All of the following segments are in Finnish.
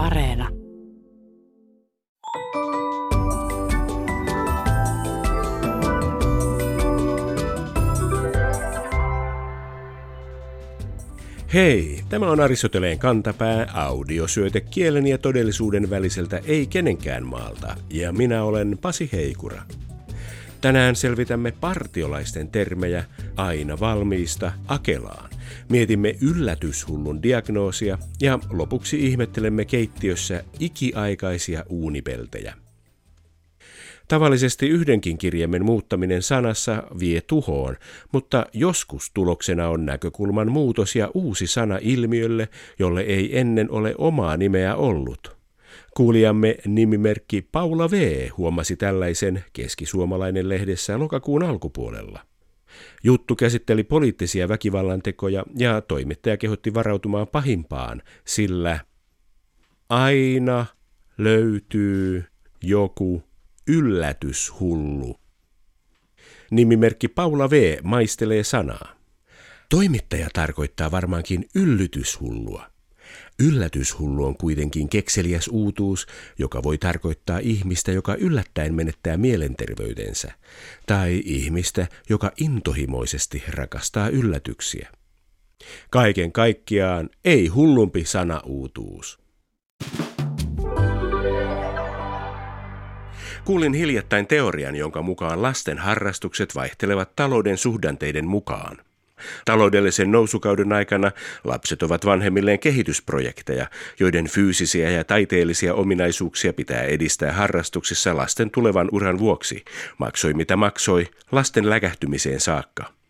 Areena. Hei, tämä on Aristoteleen kantapää, audiosyöte kielen ja todellisuuden väliseltä ei kenenkään maalta, ja minä olen Pasi Heikura. Tänään selvitämme partiolaisten termejä aina valmiista Akelaan. Mietimme yllätyshullun diagnoosia ja lopuksi ihmettelemme keittiössä ikiaikaisia uunipeltejä. Tavallisesti yhdenkin kirjaimen muuttaminen sanassa vie tuhoon, mutta joskus tuloksena on näkökulman muutos ja uusi sana ilmiölle, jolle ei ennen ole omaa nimeä ollut. Kuulijamme nimimerkki Paula V. huomasi tällaisen keskisuomalainen lehdessä lokakuun alkupuolella. Juttu käsitteli poliittisia väkivallantekoja ja toimittaja kehotti varautumaan pahimpaan, sillä aina löytyy joku yllätyshullu. Nimimerkki Paula V. maistelee sanaa. Toimittaja tarkoittaa varmaankin yllytyshullua. Yllätyshullu on kuitenkin kekseliäs uutuus, joka voi tarkoittaa ihmistä, joka yllättäen menettää mielenterveytensä, tai ihmistä, joka intohimoisesti rakastaa yllätyksiä. Kaiken kaikkiaan ei hullumpi sana uutuus. Kuulin hiljattain teorian, jonka mukaan lasten harrastukset vaihtelevat talouden suhdanteiden mukaan. Taloudellisen nousukauden aikana lapset ovat vanhemmilleen kehitysprojekteja, joiden fyysisiä ja taiteellisia ominaisuuksia pitää edistää harrastuksissa lasten tulevan uran vuoksi, maksoi mitä maksoi, lasten läkähtymiseen saakka.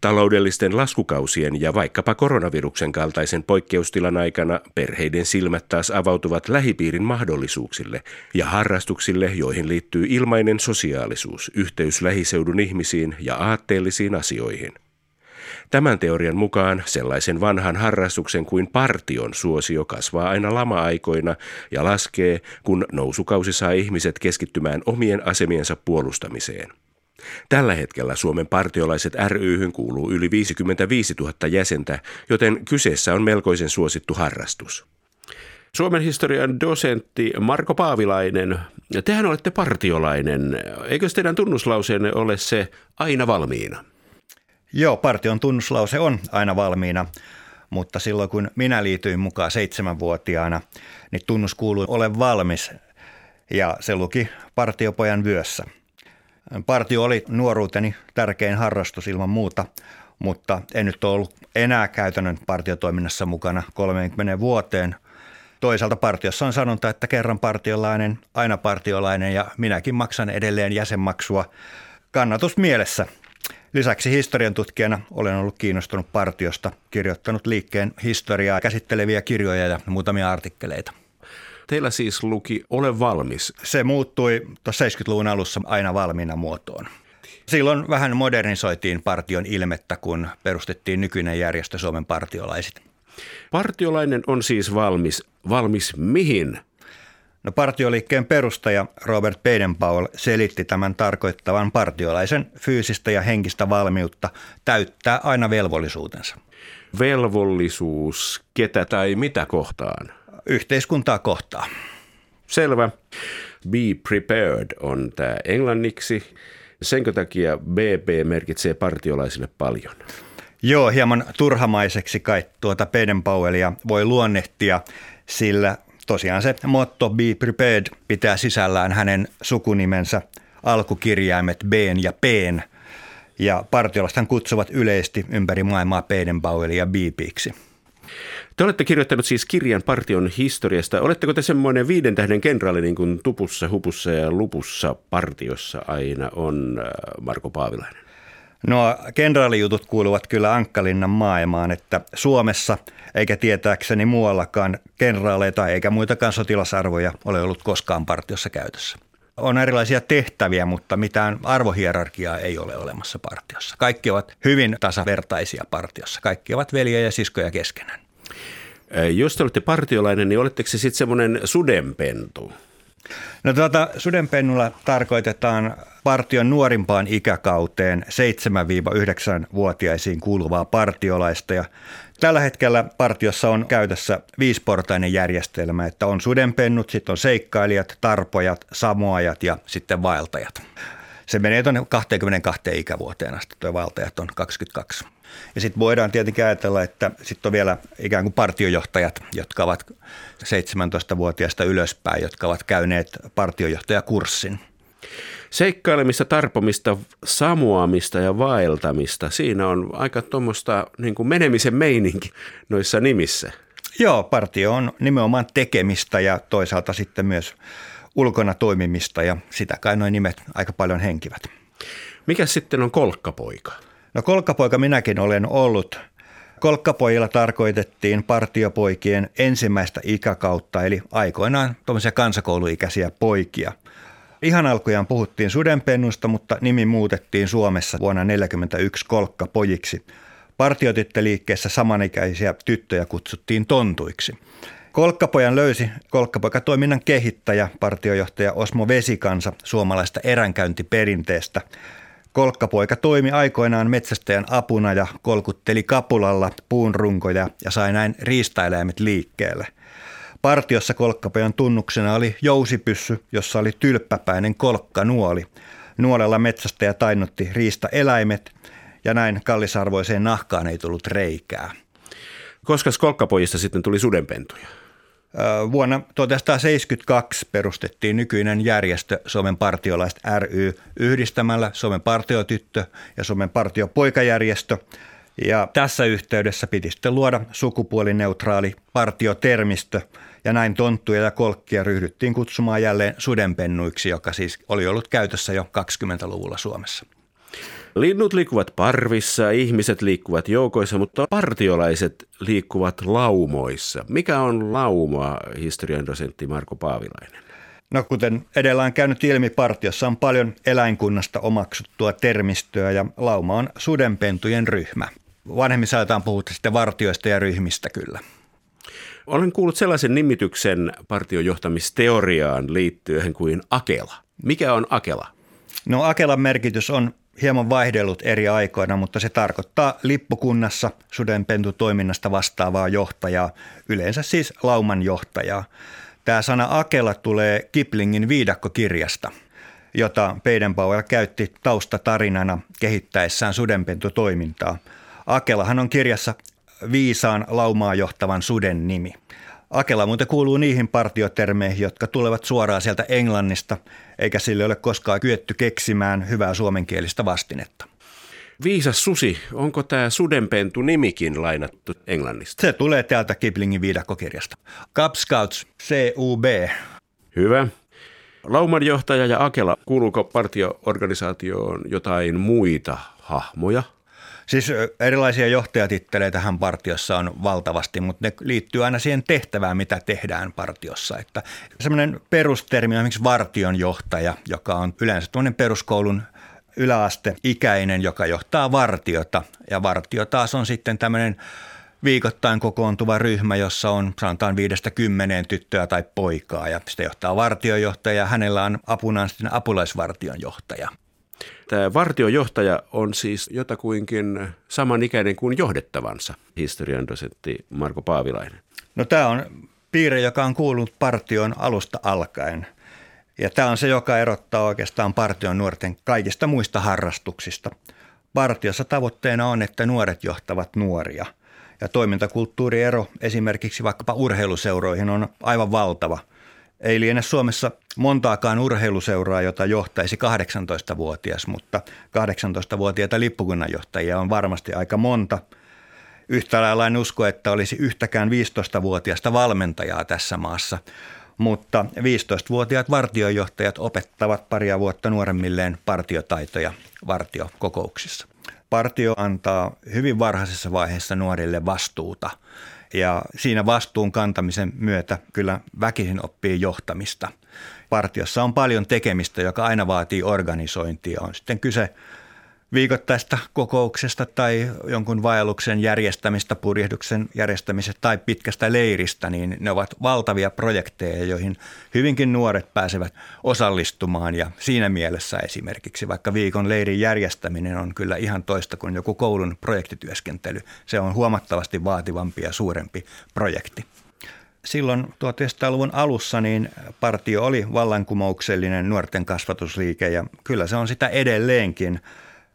Taloudellisten laskukausien ja vaikkapa koronaviruksen kaltaisen poikkeustilan aikana perheiden silmät taas avautuvat lähipiirin mahdollisuuksille ja harrastuksille, joihin liittyy ilmainen sosiaalisuus, yhteys lähiseudun ihmisiin ja aatteellisiin asioihin. Tämän teorian mukaan sellaisen vanhan harrastuksen kuin partion suosio kasvaa aina lama-aikoina ja laskee, kun nousukausi saa ihmiset keskittymään omien asemiensa puolustamiseen. Tällä hetkellä Suomen partiolaiset ryhyn kuuluu yli 55 000 jäsentä, joten kyseessä on melkoisen suosittu harrastus. Suomen historian dosentti Marko Paavilainen, tehän olette partiolainen. Eikö teidän tunnuslauseenne ole se aina valmiina? Joo, partion tunnuslause on aina valmiina, mutta silloin kun minä liityin mukaan seitsemänvuotiaana, niin tunnus kuului ole valmis ja se luki partiopojan vyössä. Partio oli nuoruuteni tärkein harrastus ilman muuta, mutta en nyt ole ollut enää käytännön partiotoiminnassa mukana 30 vuoteen. Toisaalta partiossa on sanonta, että kerran partiolainen, aina partiolainen ja minäkin maksan edelleen jäsenmaksua kannatus mielessä – Lisäksi historian tutkijana olen ollut kiinnostunut partiosta, kirjoittanut liikkeen historiaa käsitteleviä kirjoja ja muutamia artikkeleita. Teillä siis luki Ole valmis. Se muuttui 70-luvun alussa aina valmiina muotoon. Silloin vähän modernisoitiin partion ilmettä, kun perustettiin nykyinen järjestö Suomen partiolaiset. Partiolainen on siis valmis. Valmis mihin? No partioliikkeen perustaja Robert Baden-Powell selitti tämän tarkoittavan partiolaisen fyysistä ja henkistä valmiutta täyttää aina velvollisuutensa. Velvollisuus ketä tai mitä kohtaan? Yhteiskuntaa kohtaan. Selvä. Be prepared on tämä englanniksi. Senkö takia BP merkitsee partiolaisille paljon? Joo, hieman turhamaiseksi kai tuota Baden-Powellia voi luonnehtia, sillä tosiaan se motto Be Prepared pitää sisällään hänen sukunimensä alkukirjaimet B ja P. Ja partiolastan kutsuvat yleisesti ympäri maailmaa Baden-Powellia Beepiksi. Te olette kirjoittanut siis kirjan partion historiasta. Oletteko te semmoinen viiden tähden kenraali niin kuin tupussa, hupussa ja lupussa partiossa aina on äh, Marko Paavilainen? No kenraalijutut kuuluvat kyllä Ankkalinnan maailmaan, että Suomessa eikä tietääkseni muuallakaan kenraaleita eikä muitakaan sotilasarvoja ole ollut koskaan partiossa käytössä. On erilaisia tehtäviä, mutta mitään arvohierarkiaa ei ole olemassa partiossa. Kaikki ovat hyvin tasavertaisia partiossa. Kaikki ovat veljiä ja siskoja keskenään. Jos te olette partiolainen, niin oletteko se sitten semmoinen sudenpentu? No tuota, sudenpennulla tarkoitetaan partion nuorimpaan ikäkauteen 7-9-vuotiaisiin kuuluvaa partiolaista ja Tällä hetkellä partiossa on käytössä viisportainen järjestelmä, että on sudenpennut, sitten on seikkailijat, tarpojat, samoajat ja sitten vaeltajat. Se menee tuonne 22 ikävuoteen asti, tuo vaeltajat on 22. Ja sitten voidaan tietenkin ajatella, että sitten on vielä ikään kuin partiojohtajat, jotka ovat 17-vuotiaista ylöspäin, jotka ovat käyneet partiojohtajakurssin. Seikkailemista, tarpomista, samuamista ja vaeltamista, siinä on aika tuommoista niin menemisen meininki noissa nimissä. Joo, partio on nimenomaan tekemistä ja toisaalta sitten myös ulkona toimimista ja sitä kai noin nimet aika paljon henkivät. Mikä sitten on kolkkapoika? No kolkkapoika minäkin olen ollut. Kolkkapojilla tarkoitettiin partiopoikien ensimmäistä ikäkautta, eli aikoinaan tuommoisia kansakouluikäisiä poikia. Ihan alkujaan puhuttiin sudenpennusta, mutta nimi muutettiin Suomessa vuonna 1941 kolkkapojiksi. Partiotyttöliikkeessä samanikäisiä tyttöjä kutsuttiin tontuiksi. Kolkkapojan löysi kolkkapoikatoiminnan kehittäjä, partiojohtaja Osmo Vesikansa suomalaista eränkäyntiperinteestä – Kolkkapoika toimi aikoinaan metsästäjän apuna ja kolkutteli kapulalla puunrunkoja ja sai näin riistaeläimet liikkeelle. Partiossa kolkkapojan tunnuksena oli jousipyssy, jossa oli tylppäpäinen kolkkanuoli. Nuolella metsästäjä tainnutti riistaeläimet ja näin kallisarvoiseen nahkaan ei tullut reikää. Koska kolkkapojista sitten tuli sudenpentuja? Vuonna 1972 perustettiin nykyinen järjestö Suomen partiolaiset ry yhdistämällä Suomen partiotyttö ja Suomen partiopoikajärjestö. Ja tässä yhteydessä piti sitten luoda sukupuolineutraali partiotermistö ja näin tonttuja ja kolkkia ryhdyttiin kutsumaan jälleen sudenpennuiksi, joka siis oli ollut käytössä jo 20-luvulla Suomessa. Linnut liikkuvat parvissa, ihmiset liikkuvat joukoissa, mutta partiolaiset liikkuvat laumoissa. Mikä on lauma, historian dosentti Marko Paavilainen? No kuten edellä on käynyt ilmi, partiossa on paljon eläinkunnasta omaksuttua termistöä ja lauma on sudenpentujen ryhmä. Vanhemmissa ajetaan puhuta sitten vartioista ja ryhmistä kyllä. Olen kuullut sellaisen nimityksen partiojohtamisteoriaan liittyen kuin Akela. Mikä on Akela? No Akelan merkitys on hieman vaihdellut eri aikoina, mutta se tarkoittaa lippukunnassa sudenpentutoiminnasta vastaavaa johtajaa, yleensä siis lauman johtajaa. Tämä sana Akela tulee Kiplingin viidakkokirjasta, jota Peidenbauer käytti taustatarinana kehittäessään sudenpentutoimintaa. Akelahan on kirjassa viisaan laumaa johtavan suden nimi. Akela muuten kuuluu niihin partiotermeihin, jotka tulevat suoraan sieltä Englannista, eikä sille ole koskaan kyetty keksimään hyvää suomenkielistä vastinetta. Viisas susi, onko tämä sudenpentu nimikin lainattu englannista? Se tulee täältä Kiplingin viidakkokirjasta. Cub Scouts, CUB. Hyvä. Laumanjohtaja ja Akela, kuuluuko partioorganisaatioon jotain muita hahmoja? Siis erilaisia johtajatitteleitä partiossa on valtavasti, mutta ne liittyy aina siihen tehtävään, mitä tehdään partiossa. Että semmoinen perustermi on esimerkiksi vartion johtaja, joka on yleensä tuollainen peruskoulun yläasteikäinen, joka johtaa vartiota. Ja vartio taas on sitten tämmöinen viikoittain kokoontuva ryhmä, jossa on sanotaan viidestä kymmeneen tyttöä tai poikaa ja sitä johtaa vartiojohtaja ja hänellä on apunaan sitten apulaisvartion johtaja. Tämä vartiojohtaja on siis jotakuinkin samanikäinen kuin johdettavansa, historian dosentti Marko Paavilainen. No tämä on piirre, joka on kuulunut partion alusta alkaen. Ja tämä on se, joka erottaa oikeastaan partion nuorten kaikista muista harrastuksista. Partiossa tavoitteena on, että nuoret johtavat nuoria. Ja toimintakulttuuriero esimerkiksi vaikkapa urheiluseuroihin on aivan valtava – ei liene Suomessa montaakaan urheiluseuraa, jota johtaisi 18-vuotias, mutta 18-vuotiaita lippukunnanjohtajia on varmasti aika monta. Yhtä lailla en usko, että olisi yhtäkään 15-vuotiaasta valmentajaa tässä maassa, mutta 15-vuotiaat vartiojohtajat opettavat paria vuotta nuoremmilleen partiotaitoja vartiokokouksissa. Partio antaa hyvin varhaisessa vaiheessa nuorille vastuuta – ja siinä vastuun kantamisen myötä kyllä väkisin oppii johtamista. Partiossa on paljon tekemistä, joka aina vaatii organisointia. On sitten kyse viikoittaista kokouksesta tai jonkun vaelluksen järjestämistä, purjehduksen järjestämisestä tai pitkästä leiristä, niin ne ovat valtavia projekteja, joihin hyvinkin nuoret pääsevät osallistumaan. Ja siinä mielessä esimerkiksi vaikka viikon leirin järjestäminen on kyllä ihan toista kuin joku koulun projektityöskentely. Se on huomattavasti vaativampi ja suurempi projekti. Silloin 1900-luvun alussa niin partio oli vallankumouksellinen nuorten kasvatusliike ja kyllä se on sitä edelleenkin.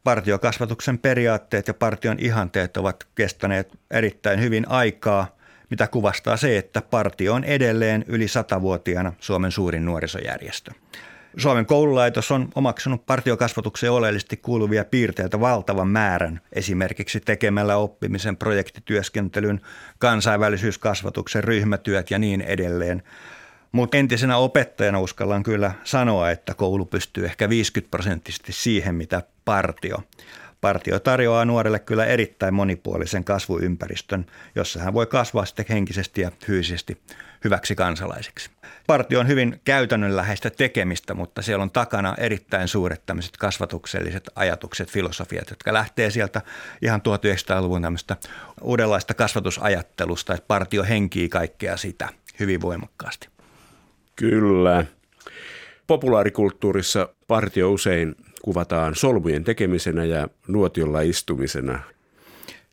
Partiokasvatuksen periaatteet ja partion ihanteet ovat kestäneet erittäin hyvin aikaa, mitä kuvastaa se, että partio on edelleen yli satavuotiaana Suomen suurin nuorisojärjestö. Suomen koululaitos on omaksunut partiokasvatukseen oleellisesti kuuluvia piirteitä valtavan määrän, esimerkiksi tekemällä oppimisen, projektityöskentelyn, kansainvälisyyskasvatuksen, ryhmätyöt ja niin edelleen. Mutta entisenä opettajana uskallan kyllä sanoa, että koulu pystyy ehkä 50 prosenttisesti siihen, mitä partio. Partio tarjoaa nuorelle kyllä erittäin monipuolisen kasvuympäristön, jossa hän voi kasvaa sitten henkisesti ja fyysisesti hyväksi kansalaiseksi. Partio on hyvin käytännönläheistä tekemistä, mutta siellä on takana erittäin suuret tämmöiset kasvatukselliset ajatukset, filosofiat, jotka lähtee sieltä ihan 1900-luvun tämmöistä uudenlaista kasvatusajattelusta, että partio henkii kaikkea sitä hyvin voimakkaasti. Kyllä. Populaarikulttuurissa partio usein kuvataan solmujen tekemisenä ja nuotiolla istumisena.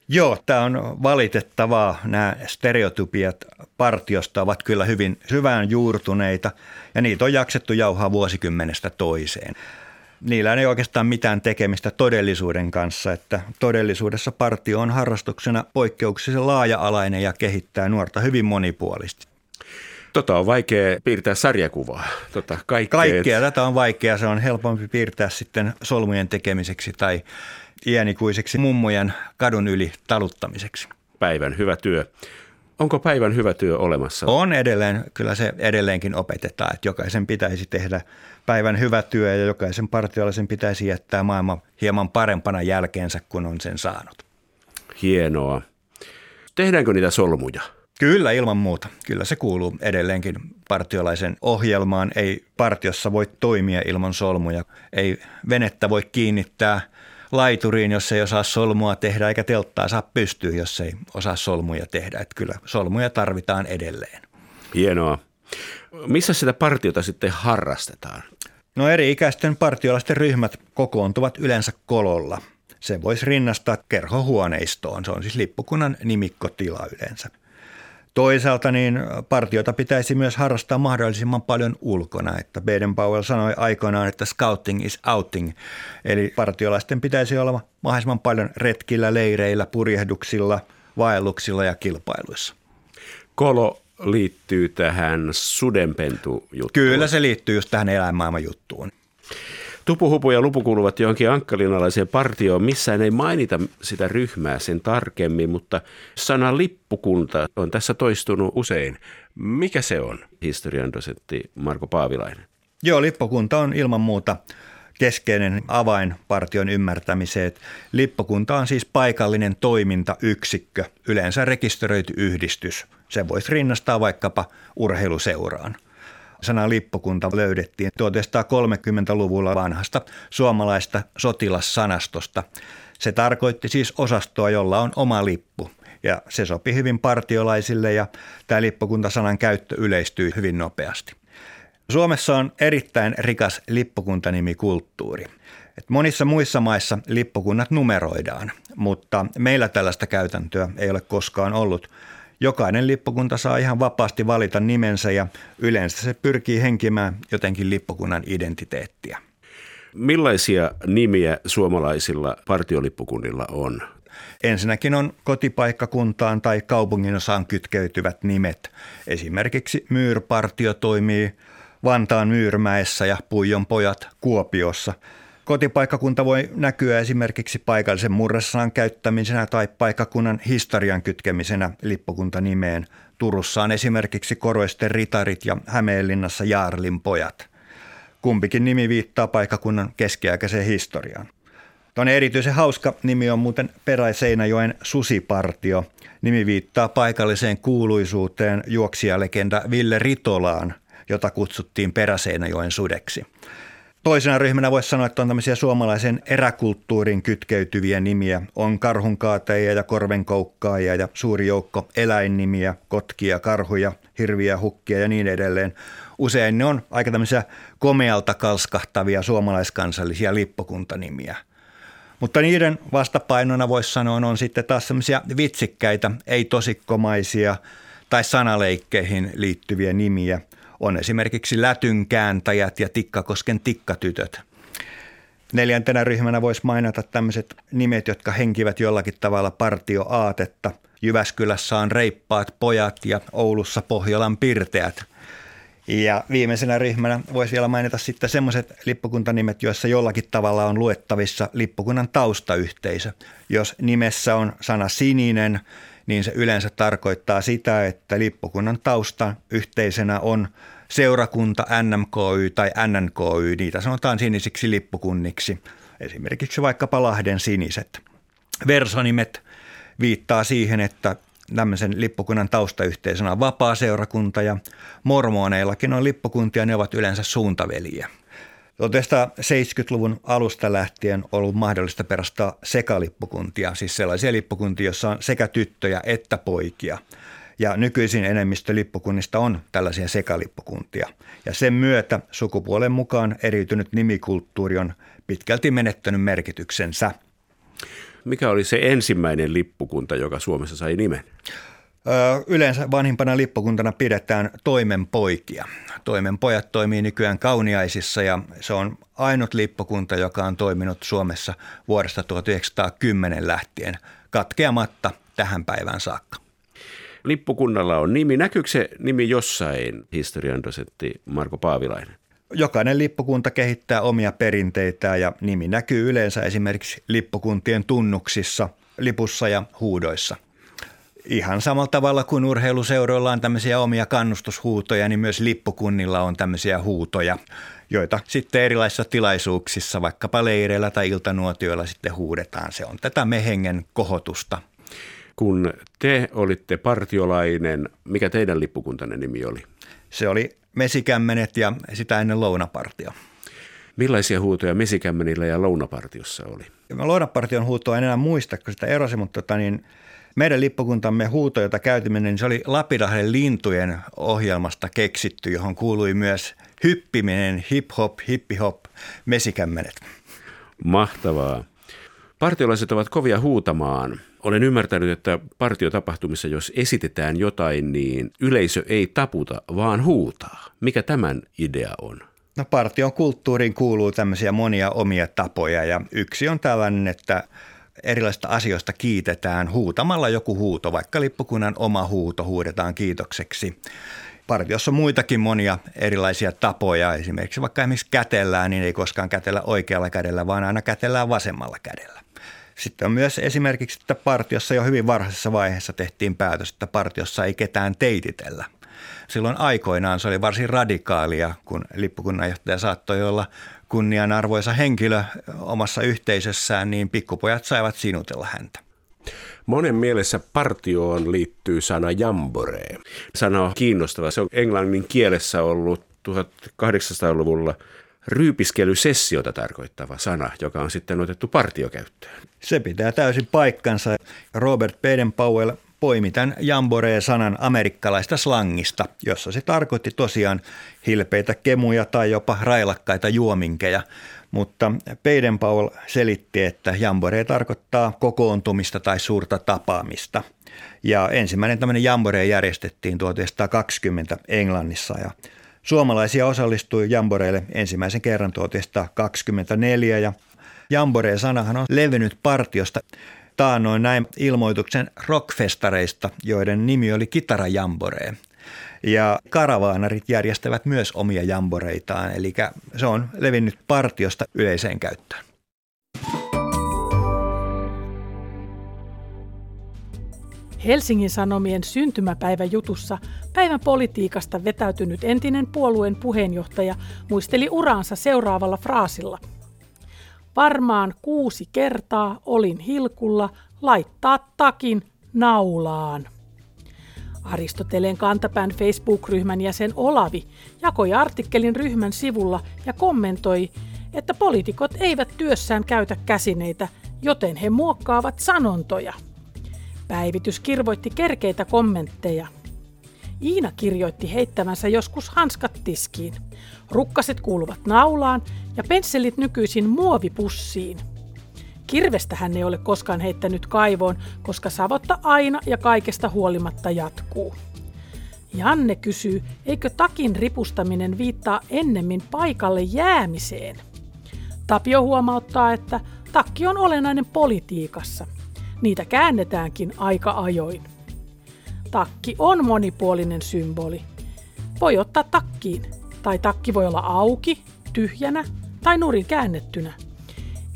Joo, tämä on valitettavaa. Nämä stereotypiat partiosta ovat kyllä hyvin syvään juurtuneita ja niitä on jaksettu jauhaa vuosikymmenestä toiseen. Niillä ei oikeastaan mitään tekemistä todellisuuden kanssa, että todellisuudessa partio on harrastuksena poikkeuksellisen laaja-alainen ja kehittää nuorta hyvin monipuolisesti. Tota on vaikea piirtää sarjakuvaa. Tota, kaikkea. kaikkea tätä on vaikea. Se on helpompi piirtää sitten solmujen tekemiseksi tai iänikuiseksi mummojen kadun yli taluttamiseksi. Päivän hyvä työ. Onko päivän hyvä työ olemassa? On edelleen, kyllä se edelleenkin opetetaan, että jokaisen pitäisi tehdä päivän hyvä työ ja jokaisen partiolaisen pitäisi jättää maailma hieman parempana jälkeensä, kun on sen saanut. Hienoa. Tehdäänkö niitä solmuja? Kyllä, ilman muuta. Kyllä se kuuluu edelleenkin partiolaisen ohjelmaan. Ei partiossa voi toimia ilman solmuja. Ei venettä voi kiinnittää laituriin, jos ei osaa solmua tehdä, eikä telttaa saa pystyä, jos ei osaa solmuja tehdä. Että kyllä solmuja tarvitaan edelleen. Hienoa. Missä sitä partiota sitten harrastetaan? No eri-ikäisten partiolaisten ryhmät kokoontuvat yleensä kololla. Se voisi rinnastaa kerhohuoneistoon. Se on siis lippukunnan nimikkotila yleensä. Toisaalta niin partiota pitäisi myös harrastaa mahdollisimman paljon ulkona, että Baden Powell sanoi aikoinaan, että scouting is outing, eli partiolaisten pitäisi olla mahdollisimman paljon retkillä, leireillä, purjehduksilla, vaelluksilla ja kilpailuissa. Kolo liittyy tähän sudenpentu-juttuun. Kyllä se liittyy just tähän eläinmaailman juttuun. Tupuhupu ja lupu kuuluvat johonkin ankkalinalaiseen partioon. Missään ei mainita sitä ryhmää sen tarkemmin, mutta sana lippukunta on tässä toistunut usein. Mikä se on, historian dosentti Marko Paavilainen? Joo, lippukunta on ilman muuta keskeinen avain partion ymmärtämiseen. Lippukunta on siis paikallinen toimintayksikkö, yleensä rekisteröity yhdistys. Se voisi rinnastaa vaikkapa urheiluseuraan. Sana lippukunta löydettiin 1930-luvulla vanhasta suomalaista sotilassanastosta. Se tarkoitti siis osastoa, jolla on oma lippu. Ja se sopi hyvin partiolaisille ja tämä lippukuntasanan käyttö yleistyi hyvin nopeasti. Suomessa on erittäin rikas lippukuntanimikulttuuri. Et monissa muissa maissa lippukunnat numeroidaan, mutta meillä tällaista käytäntöä ei ole koskaan ollut – Jokainen lippukunta saa ihan vapaasti valita nimensä ja yleensä se pyrkii henkimään jotenkin lippukunnan identiteettiä. Millaisia nimiä suomalaisilla partiolippukunnilla on? Ensinnäkin on kotipaikkakuntaan tai kaupunginosaan kytkeytyvät nimet. Esimerkiksi Myyrpartio toimii Vantaan Myyrmäessä ja Puijon pojat Kuopiossa – Kotipaikkakunta voi näkyä esimerkiksi paikallisen murresanan käyttämisenä tai paikkakunnan historian kytkemisenä lippukuntanimeen. Turussa on esimerkiksi Koroisten ritarit ja Hämeenlinnassa Jaarlin pojat. Kumpikin nimi viittaa paikkakunnan keskiaikaiseen historiaan. Tuon erityisen hauska nimi on muuten Peräiseinäjoen susipartio. Nimi viittaa paikalliseen kuuluisuuteen juoksijalegenda Ville Ritolaan, jota kutsuttiin Peräseinäjoen sudeksi. Toisena ryhmänä voisi sanoa, että on tämmöisiä suomalaisen eräkulttuurin kytkeytyviä nimiä. On karhunkaateja ja korvenkoukkaajia ja suuri joukko eläinnimiä, kotkia, karhuja, hirviä, hukkia ja niin edelleen. Usein ne on aika tämmöisiä komealta kalskahtavia suomalaiskansallisia lippukuntanimiä. Mutta niiden vastapainona voisi sanoa on sitten taas semmoisia vitsikkäitä, ei tosikkomaisia tai sanaleikkeihin liittyviä nimiä – on esimerkiksi lätynkääntäjät ja Tikkakosken tikkatytöt. Neljäntenä ryhmänä voisi mainita tämmöiset nimet, jotka henkivät jollakin tavalla partioaatetta. Jyväskylässä on reippaat pojat ja Oulussa Pohjolan pirteät. Ja viimeisenä ryhmänä voisi vielä mainita sitten semmoiset lippukuntanimet, joissa jollakin tavalla on luettavissa lippukunnan taustayhteisö. Jos nimessä on sana sininen, niin se yleensä tarkoittaa sitä, että lippukunnan tausta yhteisenä on seurakunta, NMKY tai NNKY, niitä sanotaan sinisiksi lippukunniksi, esimerkiksi vaikkapa Lahden siniset. Versonimet viittaa siihen, että tämmöisen lippukunnan taustayhteisönä on vapaa seurakunta ja mormoneillakin on lippukuntia, ne ovat yleensä suuntaveliä. 1970-luvun alusta lähtien ollut mahdollista perustaa sekalippukuntia, siis sellaisia lippukuntia, joissa on sekä tyttöjä että poikia. Ja nykyisin enemmistö lippukunnista on tällaisia sekalippukuntia. Ja sen myötä sukupuolen mukaan eriytynyt nimikulttuuri on pitkälti menettänyt merkityksensä. Mikä oli se ensimmäinen lippukunta, joka Suomessa sai nimen? Yleensä vanhimpana lippukuntana pidetään toimenpoikia. Toimenpojat toimii nykyään kauniaisissa ja se on ainut lippukunta, joka on toiminut Suomessa vuodesta 1910 lähtien katkeamatta tähän päivään saakka. Lippukunnalla on nimi. Näkyykö se nimi jossain, historian dosentti Marko Paavilainen? Jokainen lippukunta kehittää omia perinteitä ja nimi näkyy yleensä esimerkiksi lippukuntien tunnuksissa, lipussa ja huudoissa. Ihan samalla tavalla kuin urheiluseuroilla on tämmöisiä omia kannustushuutoja, niin myös lippukunnilla on tämmöisiä huutoja, joita sitten erilaisissa tilaisuuksissa, vaikkapa leireillä tai iltanuotioilla sitten huudetaan. Se on tätä mehengen kohotusta. Kun te olitte partiolainen, mikä teidän lippukuntanne nimi oli? Se oli Mesikämmenet ja sitä ennen Lounapartio. Millaisia huutoja Mesikämmenillä ja Lounapartiossa oli? Lounapartion huutoa en enää muista, kun sitä erosi, mutta tota niin, meidän lippukuntamme huuto, jota käytimme, niin se oli Lapidahden lintujen ohjelmasta keksitty, johon kuului myös hyppiminen, hip-hop, hippi-hop, mesikämmenet. Mahtavaa. Partiolaiset ovat kovia huutamaan. Olen ymmärtänyt, että partiotapahtumissa, jos esitetään jotain, niin yleisö ei taputa, vaan huutaa. Mikä tämän idea on? No partion kulttuuriin kuuluu tämmöisiä monia omia tapoja ja yksi on tällainen, että erilaisista asioista kiitetään huutamalla joku huuto, vaikka lippukunnan oma huuto huudetaan kiitokseksi. Partiossa on muitakin monia erilaisia tapoja. Esimerkiksi vaikka esimerkiksi kätellään, niin ei koskaan kätellä oikealla kädellä, vaan aina kätellään vasemmalla kädellä. Sitten on myös esimerkiksi, että partiossa jo hyvin varhaisessa vaiheessa tehtiin päätös, että partiossa ei ketään teititellä. Silloin aikoinaan se oli varsin radikaalia, kun lippukunnanjohtaja saattoi olla kunnianarvoisa henkilö omassa yhteisössään, niin pikkupojat saivat sinutella häntä. Monen mielessä partioon liittyy sana jamboree. Sana on kiinnostava. Se on englannin kielessä ollut 1800-luvulla ryypiskelysessiota tarkoittava sana, joka on sitten otettu partiokäyttöön. Se pitää täysin paikkansa. Robert Baden-Powell poimi tämän jamboree-sanan amerikkalaista slangista, jossa se tarkoitti tosiaan hilpeitä kemuja tai jopa railakkaita juominkeja. Mutta Baden-Powell selitti, että jamboree tarkoittaa kokoontumista tai suurta tapaamista. Ja ensimmäinen tämmöinen jamboree järjestettiin 1920 Englannissa ja Suomalaisia osallistui Jamboreille ensimmäisen kerran 1924 ja Jamboree-sanahan on levinnyt partiosta taannoin näin ilmoituksen rockfestareista, joiden nimi oli Kitara Jamboree. Ja karavaanarit järjestävät myös omia jamboreitaan, eli se on levinnyt partiosta yleiseen käyttöön. Helsingin Sanomien syntymäpäiväjutussa päivän politiikasta vetäytynyt entinen puolueen puheenjohtaja muisteli uraansa seuraavalla fraasilla. Varmaan kuusi kertaa olin hilkulla laittaa takin naulaan. Aristoteleen kantapään Facebook-ryhmän jäsen Olavi jakoi artikkelin ryhmän sivulla ja kommentoi, että poliitikot eivät työssään käytä käsineitä, joten he muokkaavat sanontoja. Päivitys kirvoitti kerkeitä kommentteja. Iina kirjoitti heittämänsä joskus hanskat tiskiin. Rukkaset kuuluvat naulaan ja pensselit nykyisin muovipussiin. Kirvestä hän ei ole koskaan heittänyt kaivoon, koska savotta aina ja kaikesta huolimatta jatkuu. Janne kysyy, eikö takin ripustaminen viittaa ennemmin paikalle jäämiseen. Tapio huomauttaa, että takki on olennainen politiikassa. Niitä käännetäänkin aika ajoin. Takki on monipuolinen symboli. Voi ottaa takkiin, tai takki voi olla auki, tyhjänä tai nurin käännettynä.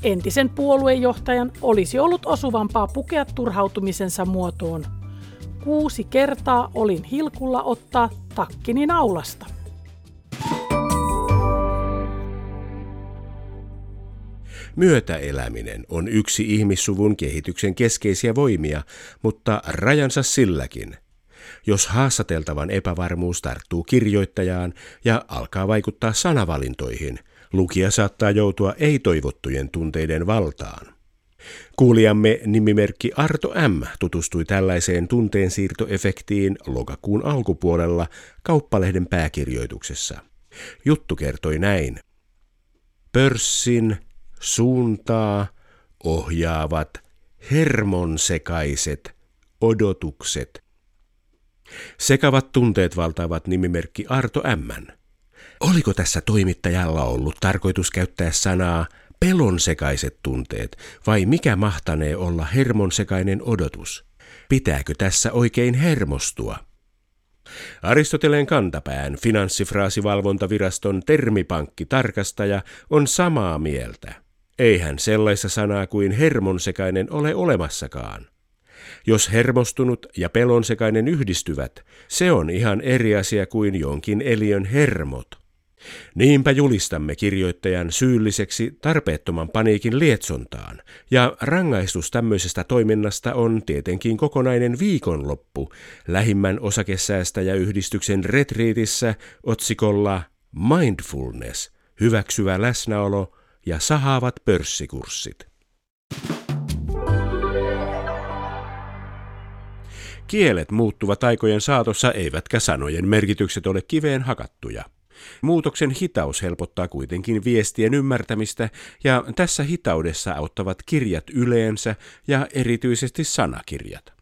Entisen puoluejohtajan olisi ollut osuvampaa pukea turhautumisensa muotoon. Kuusi kertaa olin hilkulla ottaa takkini naulasta. Myötäeläminen on yksi ihmissuvun kehityksen keskeisiä voimia, mutta rajansa silläkin. Jos haastateltavan epävarmuus tarttuu kirjoittajaan ja alkaa vaikuttaa sanavalintoihin, lukija saattaa joutua ei-toivottujen tunteiden valtaan. Kuulijamme nimimerkki Arto M. tutustui tällaiseen tunteensiirtoefektiin lokakuun alkupuolella kauppalehden pääkirjoituksessa. Juttu kertoi näin. Pörssin suuntaa ohjaavat hermonsekaiset odotukset. Sekavat tunteet valtaavat nimimerkki Arto M. Oliko tässä toimittajalla ollut tarkoitus käyttää sanaa pelonsekaiset tunteet vai mikä mahtanee olla hermonsekainen odotus? Pitääkö tässä oikein hermostua? Aristoteleen kantapään finanssifraasivalvontaviraston termipankkitarkastaja on samaa mieltä. Eihän sellaista sanaa kuin hermonsekainen ole olemassakaan. Jos hermostunut ja pelonsekainen yhdistyvät, se on ihan eri asia kuin jonkin eliön hermot. Niinpä julistamme kirjoittajan syylliseksi tarpeettoman paniikin lietsontaan, ja rangaistus tämmöisestä toiminnasta on tietenkin kokonainen viikonloppu lähimmän osakesäästäjäyhdistyksen retriitissä otsikolla Mindfulness, hyväksyvä läsnäolo ja sahaavat pörssikurssit. Kielet muuttuvat aikojen saatossa, eivätkä sanojen merkitykset ole kiveen hakattuja. Muutoksen hitaus helpottaa kuitenkin viestien ymmärtämistä, ja tässä hitaudessa auttavat kirjat yleensä ja erityisesti sanakirjat.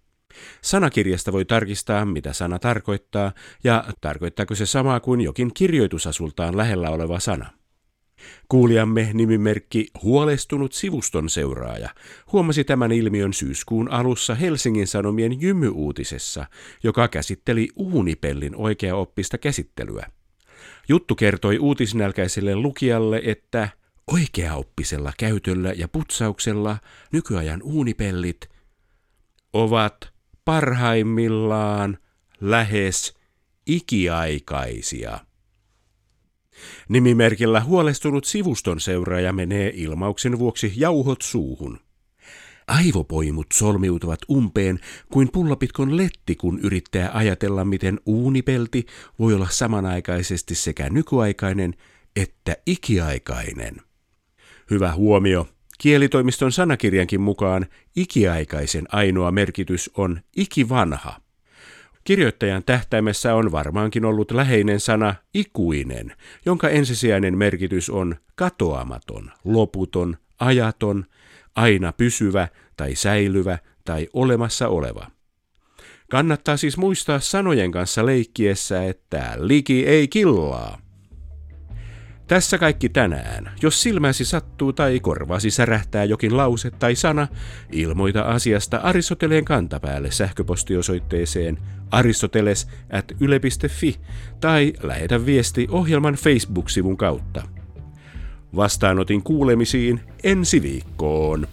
Sanakirjasta voi tarkistaa, mitä sana tarkoittaa, ja tarkoittaako se samaa kuin jokin kirjoitusasultaan lähellä oleva sana. Kuulijamme nimimerkki Huolestunut sivuston seuraaja huomasi tämän ilmiön syyskuun alussa Helsingin Sanomien jymyuutisessa, joka käsitteli uunipellin oikeaoppista käsittelyä. Juttu kertoi uutisnälkäiselle lukijalle, että oikeaoppisella käytöllä ja putsauksella nykyajan uunipellit ovat parhaimmillaan lähes ikiaikaisia. Nimimerkillä huolestunut sivuston seuraaja menee ilmauksen vuoksi jauhot suuhun. Aivopoimut solmiutuvat umpeen kuin pullapitkon letti, kun yrittää ajatella, miten uunipelti voi olla samanaikaisesti sekä nykyaikainen että ikiaikainen. Hyvä huomio. Kielitoimiston sanakirjankin mukaan ikiaikaisen ainoa merkitys on ikivanha. Kirjoittajan tähtäimessä on varmaankin ollut läheinen sana ikuinen, jonka ensisijainen merkitys on katoamaton, loputon, ajaton, aina pysyvä tai säilyvä tai olemassa oleva. Kannattaa siis muistaa sanojen kanssa leikkiessä, että liki ei killaa. Tässä kaikki tänään. Jos silmäsi sattuu tai korvasi särähtää jokin lause tai sana, ilmoita asiasta Aristoteleen kantapäälle sähköpostiosoitteeseen aristoteles at yle.fi tai lähetä viesti ohjelman Facebook-sivun kautta. Vastaanotin kuulemisiin ensi viikkoon.